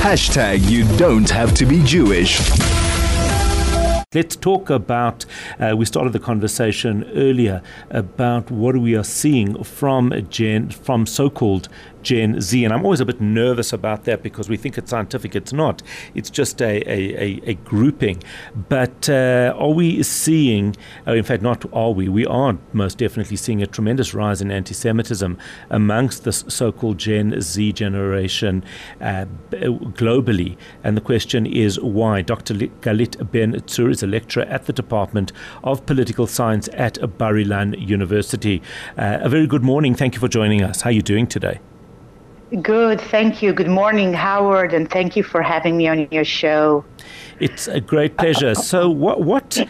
Hashtag you don't have to be Jewish. Let's talk about. Uh, we started the conversation earlier about what we are seeing from Gen, from so-called Gen Z. And I'm always a bit nervous about that because we think it's scientific. It's not. It's just a, a, a, a grouping. But uh, are we seeing, uh, in fact, not are we, we are most definitely seeing a tremendous rise in anti Semitism amongst this so called Gen Z generation uh, globally. And the question is why? Dr. Galit Benzur is a lecturer at the Department of Political Science at Bar Ilan University. Uh, a very good morning. Thank you for joining us. How are you doing today? Good, thank you. Good morning, Howard, and thank you for having me on your show. It's a great pleasure. So, what? what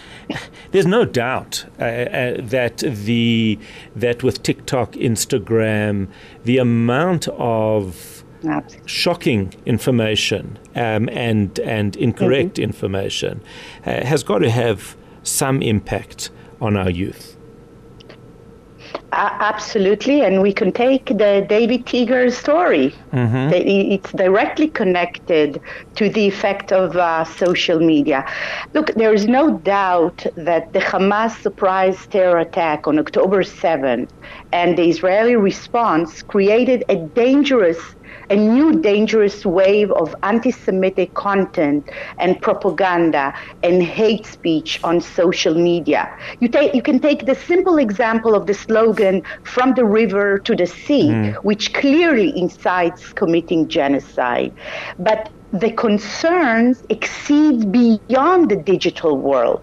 there's no doubt uh, uh, that the that with TikTok, Instagram, the amount of Absolutely. shocking information um, and and incorrect mm-hmm. information uh, has got to have some impact on our youth. Uh, absolutely, and we can take the David Tiger story. Mm-hmm. It's directly connected to the effect of uh, social media. Look, there is no doubt that the Hamas surprise terror attack on October 7th and the Israeli response created a dangerous a new dangerous wave of anti Semitic content and propaganda and hate speech on social media. You, take, you can take the simple example of the slogan, from the river to the sea, mm. which clearly incites committing genocide. But the concerns exceed beyond the digital world.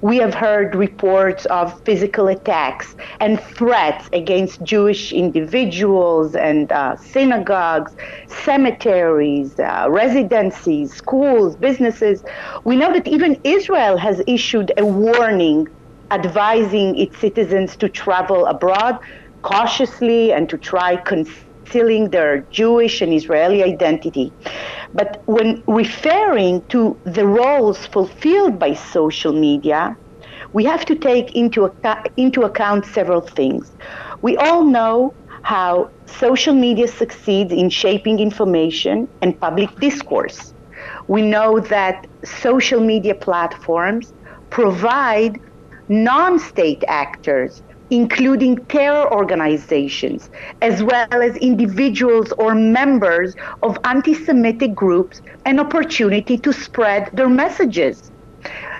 We have heard reports of physical attacks and threats against Jewish individuals and uh, synagogues, cemeteries, uh, residencies, schools, businesses. We know that even Israel has issued a warning advising its citizens to travel abroad cautiously and to try concealing their Jewish and Israeli identity. But when referring to the roles fulfilled by social media, we have to take into, ac- into account several things. We all know how social media succeeds in shaping information and public discourse. We know that social media platforms provide non state actors including terror organizations, as well as individuals or members of anti Semitic groups, an opportunity to spread their messages.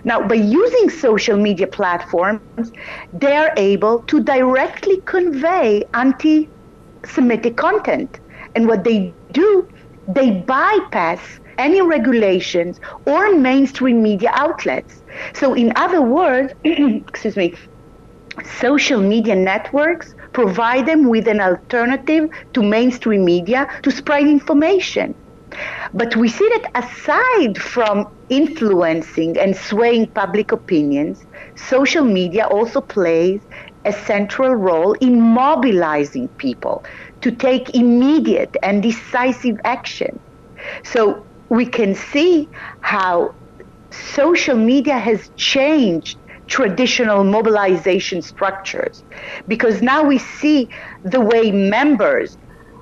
Now, by using social media platforms, they're able to directly convey anti Semitic content. And what they do, they bypass any regulations or mainstream media outlets. So, in other words, excuse me, social media networks provide them with an alternative to mainstream media to spread information. But we see that aside from influencing and swaying public opinions, social media also plays a central role in mobilizing people to take immediate and decisive action. So we can see how social media has changed traditional mobilization structures because now we see the way members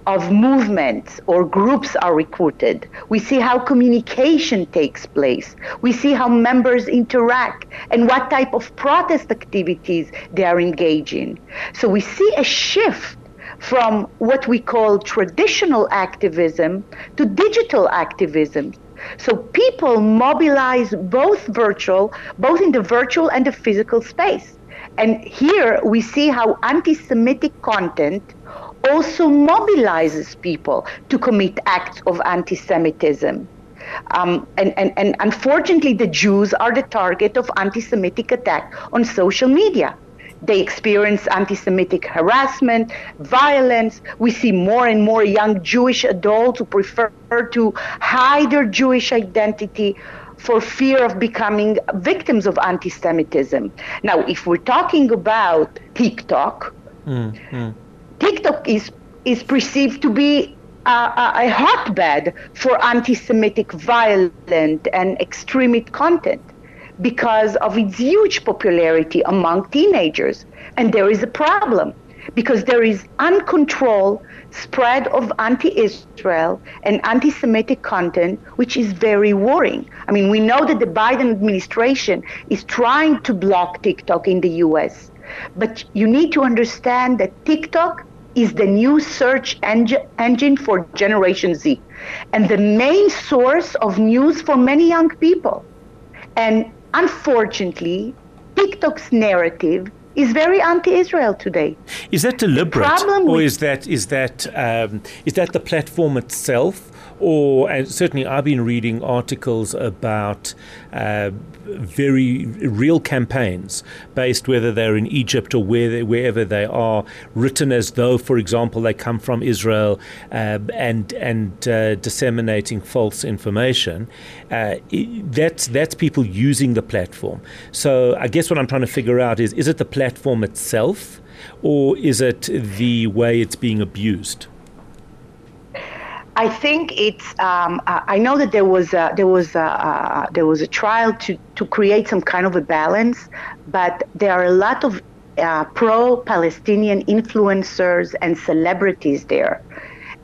of movements or groups are recruited. We see how communication takes place. We see how members interact and what type of protest activities they are engaging. So we see a shift from what we call traditional activism to digital activism so people mobilize both virtual, both in the virtual and the physical space. And here we see how anti Semitic content also mobilizes people to commit acts of anti Semitism. Um, and, and, and unfortunately, the Jews are the target of anti Semitic attack on social media. They experience anti Semitic harassment, violence. We see more and more young Jewish adults who prefer to hide their Jewish identity for fear of becoming victims of anti Semitism. Now, if we're talking about TikTok, mm-hmm. TikTok is, is perceived to be a, a hotbed for anti Semitic violent and extremist content because of its huge popularity among teenagers. And there is a problem because there is uncontrolled spread of anti-Israel and anti-Semitic content, which is very worrying. I mean, we know that the Biden administration is trying to block TikTok in the U.S., but you need to understand that TikTok is the new search engine, engine for Generation Z and the main source of news for many young people. And unfortunately, TikTok's narrative is very anti-Israel today. Is that deliberate, or is that is that um, is that the platform itself, or and certainly I've been reading articles about uh, very real campaigns based whether they're in Egypt or where they, wherever they are, written as though, for example, they come from Israel uh, and and uh, disseminating false information. Uh, that's that's people using the platform. So I guess what I'm trying to figure out is is it the platform itself, or is it the way it's being abused? I think it's. Um, I know that there was a, there was a, there was a trial to to create some kind of a balance, but there are a lot of uh, pro-Palestinian influencers and celebrities there,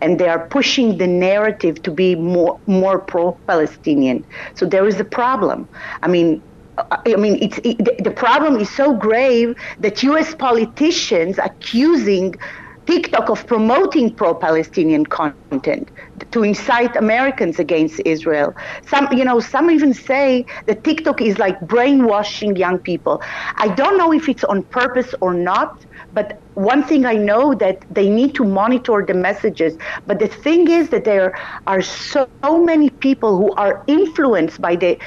and they are pushing the narrative to be more more pro-Palestinian. So there is a problem. I mean, I mean, it's, it, the problem is so grave that U.S. politicians accusing TikTok of promoting pro-Palestinian content to incite Americans against Israel. Some, you know, some even say that TikTok is like brainwashing young people. I don't know if it's on purpose or not, but one thing I know that they need to monitor the messages. But the thing is that there are so many people who are influenced by the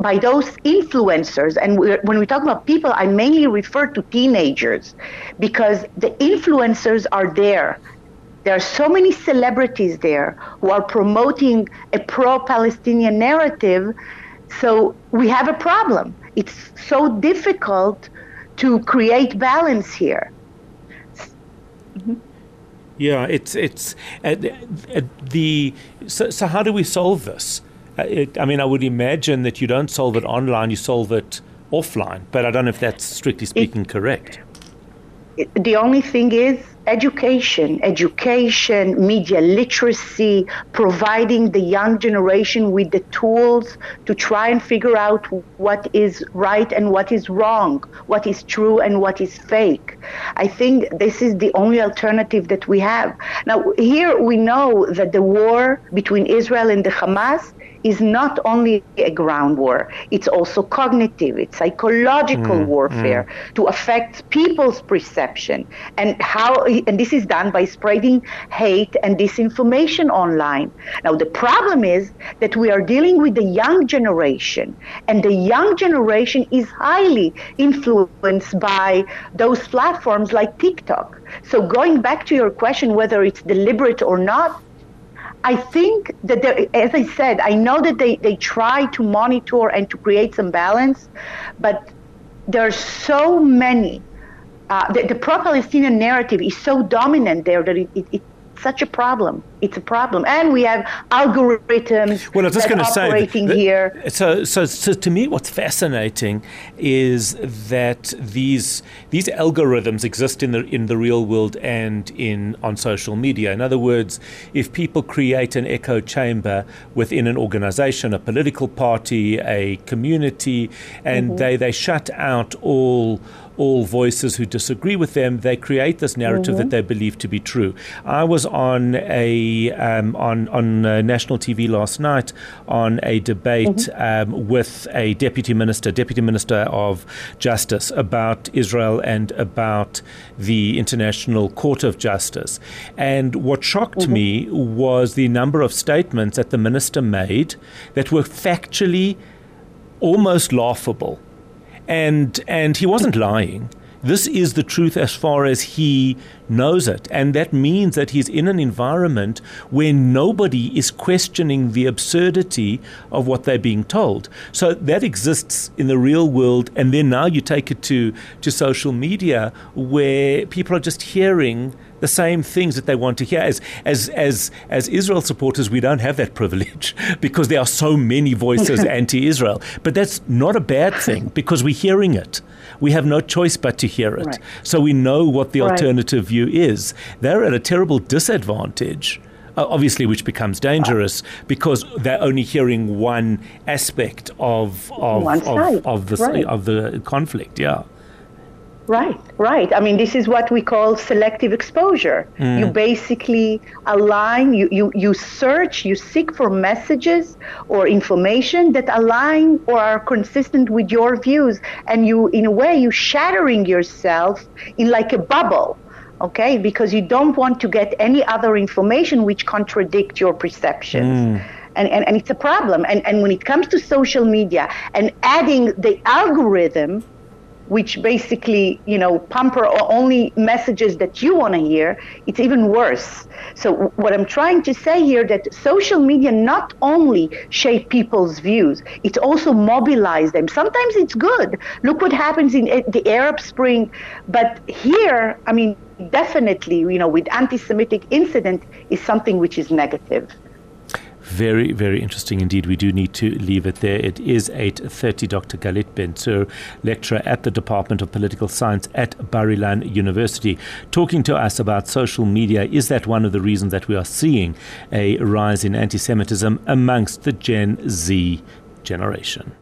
by those influencers. And when we talk about people, I mainly refer to teenagers because the influencers are there. There are so many celebrities there who are promoting a pro-Palestinian narrative. So we have a problem. It's so difficult to create balance here. Mm-hmm. Yeah, it's it's uh, uh, the so, so how do we solve this? Uh, it, I mean, I would imagine that you don't solve it online; you solve it offline. But I don't know if that's strictly speaking it, correct. The only thing is education, education, media literacy, providing the young generation with the tools to try and figure out what is right and what is wrong, what is true and what is fake. I think this is the only alternative that we have. Now, here we know that the war between Israel and the Hamas is not only a ground war, it's also cognitive, it's psychological mm, warfare mm. to affect people's perception and how and this is done by spreading hate and disinformation online. Now the problem is that we are dealing with the young generation and the young generation is highly influenced by those platforms like TikTok. So going back to your question whether it's deliberate or not, I think that, as I said, I know that they, they try to monitor and to create some balance, but there are so many. Uh, the, the pro-Palestinian narrative is so dominant there that it, it, it such a problem. It's a problem, and we have algorithms. Well, I was just going to say that, here. So, so, so, to me, what's fascinating is that these these algorithms exist in the in the real world and in on social media. In other words, if people create an echo chamber within an organization, a political party, a community, and mm-hmm. they they shut out all all voices who disagree with them, they create this narrative mm-hmm. that they believe to be true. I was on a um, on on uh, national TV last night on a debate mm-hmm. um, with a deputy minister, deputy minister of justice, about Israel and about the International Court of Justice. And what shocked mm-hmm. me was the number of statements that the minister made that were factually almost laughable and and he wasn't lying. This is the truth as far as he knows it. And that means that he's in an environment where nobody is questioning the absurdity of what they're being told. So that exists in the real world. And then now you take it to, to social media where people are just hearing the same things that they want to hear. As as as as Israel supporters, we don't have that privilege because there are so many voices anti-Israel. But that's not a bad thing because we're hearing it. We have no choice but to hear it. Right. So we know what the right. alternative view is. They're at a terrible disadvantage uh, obviously, which becomes dangerous because they're only hearing one aspect of of of, of, the right. of the conflict. Yeah. Right, right. I mean, this is what we call selective exposure. Mm. You basically align, you, you, you search, you seek for messages or information that align or are consistent with your views. And you, in a way, you're shattering yourself in like a bubble okay because you don't want to get any other information which contradict your perceptions mm. and, and, and it's a problem and, and when it comes to social media and adding the algorithm which basically you know pumper only messages that you want to hear it's even worse. So what i'm trying to say here that social media not only shape people's views it also mobilize them. Sometimes it's good. Look what happens in the arab spring. But here i mean definitely, you know, with anti-Semitic incident is something which is negative. Very, very interesting indeed. We do need to leave it there. It is 8.30. Dr. Galit Benzur, lecturer at the Department of Political Science at Bar Ilan University, talking to us about social media. Is that one of the reasons that we are seeing a rise in anti-Semitism amongst the Gen Z generation?